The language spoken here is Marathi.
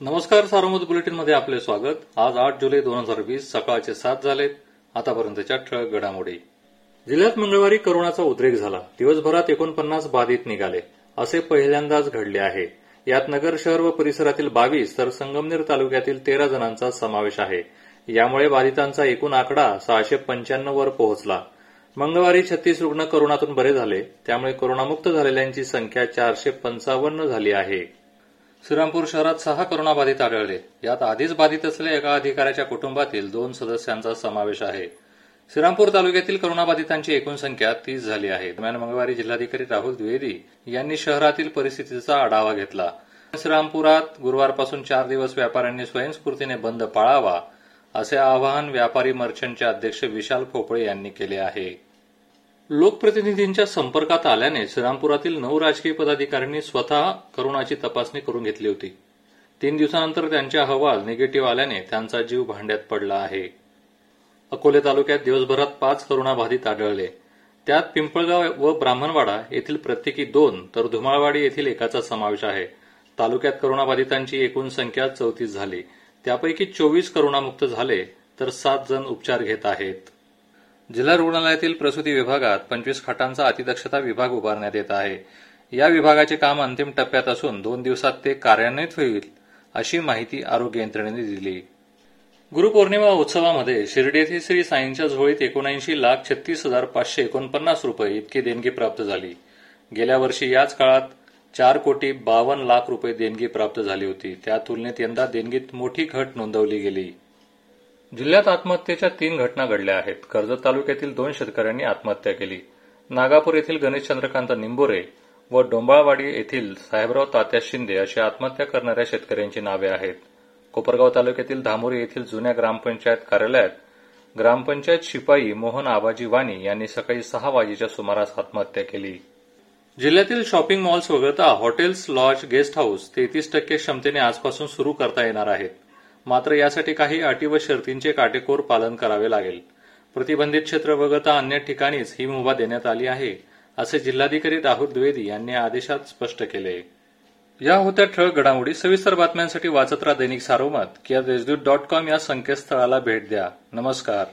नमस्कार सारोमत बुलेटिनमध्ये आपले स्वागत. आज आठ जुलै दोन हजार वीस सकाळचे सात झालेत. आतापर्यंतच्या ठळक घडामोडी. जिल्ह्यात मंगळवारी करोनाचा उद्रेक झाला. दिवसभरात एकोणपन्नास बाधित निघाले. असे पहिल्यांदाच घडले आहे. यात नगर शहर व परिसरातील बावीस तर संगमनेर तालुक्यातील तेरा जणांचा समावेश आहे. यामुळे बाधितांचा एकूण आकडा सहाशे पंच्याण्णव वर पोहोचला. मंगळवारी छत्तीस रुग्ण करोनातून बरे झाले. त्यामुळे करोनामुक्त झालेल्यांची संख्या चारशे पंचावन्न झाली आहे. श्रीरामपूर शहरात सहा कोरोनाबाधित आढळले. यात आधीच बाधित असलेल्या एका अधिकाऱ्याच्या कुटुंबातील दोन सदस्यांचा समावेश आहे. श्रीरामपूर तालुक्यातील कोरोनाबाधितांची एकूण संख्या तीस झाली आहे. दरम्यान मंगळवारी जिल्हाधिकारी राहुल द्विवेदी यांनी शहरातील परिस्थितीचा आढावा घेतला. श्रीरामपुरात गुरुवारपासून चार दिवस व्यापाऱ्यांनी स्वयंस्फूर्तीने बंद पाळावा असे आवाहन व्यापारी मर्चंटचे अध्यक्ष विशाल पोपळे यांनी केले आहे. लोकप्रतिनिधींच्या संपर्कात आल्याने श्रीरामपुरातील नऊ राजकीय पदाधिकाऱ्यांनी स्वतः करोनाची तपासणी करून घेतली होती. तीन दिवसानंतर त्यांचे अहवाल निगेटिव्ह आल्याने त्यांचा जीव भांड्यात पडला आहे. अकोले तालुक्यात दिवसभरात पाच करोनाबाधित आढळले. त्यात पिंपळगाव व ब्राह्मणवाडा येथील प्रत्येकी दोन तर धुमाळवाडी येथील एकाचा समावेश आहे. तालुक्यात करोनाबाधितांची एकूण संख्या चौतीस झाली. त्यापैकी चोवीस करोनामुक्त झाले तर सात जण उपचार घेत आहेत. जिल्हा रुग्णालयातील प्रसूती विभागात पंचवीस खाटांचा अतिदक्षता विभाग उभारण्यात येत आहे. या विभागाचे काम अंतिम टप्प्यात असून दोन दिवसात ते कार्यान्वित होईल अशी माहिती आरोग्य यंत्रणेने दिली. गुरुपौर्णिमा उत्सवामध्ये शिर्डी येथे श्री साईंच्या झोळीत एकोणऐंशी लाख छत्तीस हजार पाचशे एकोणपन्नास रुपये इतकी देणगी प्राप्त झाली. गेल्या वर्षी याच काळात चार कोटी बावन्न लाख रुपये देणगी प्राप्त झाली होती. त्या तुलनेत यंदा देणगीत मोठी घट नोंदवली गेली. जिल्ह्यात आत्महत्येच्या तीन घटना घडल्या आहेत. कर्जत तालुक्यातील दोन शेतकऱ्यांनी आत्महत्या केली. नागापूर येथील गणेश चंद्रकांत निंबोरे व डोंबाळवाडी येथील साहेबराव तात्या शिंदे अशी आत्महत्या करणाऱ्या शेतकऱ्यांची नावे आहेत. कोपरगाव तालुक्यातील धामोरी येथील जुन्या ग्रामपंचायत कार्यालयात ग्रामपंचायत शिपाई मोहन आबाजी वाणी यांनी सकाळी सहा वाजेच्या सुमारास आत्महत्या केली. जिल्ह्यातील शॉपिंग मॉल्स वगळता हॉटेल्स लॉज गेस्ट हाऊस तेहतीस टक्के क्षमतेने आजपासून सुरू करता येणार आहेत. मात्र यासाठी काही अटी व शर्तींचे काटेकोर पालन करावे लागेल. प्रतिबंधित क्षेत्र वगळता अन्य ठिकाणीच ही मुभा देण्यात आली आहे असे जिल्हाधिकारी राहुल द्विवेदी यांनी आदेशात स्पष्ट केले. या होत्या ठळक घडामोडी सविस्तर बातम्यांसाठी वाचत राहा दैनिक सारोमत किंवा देशदूत डॉट कॉम या संकेतस्थळाला भेट द्या. नमस्कार.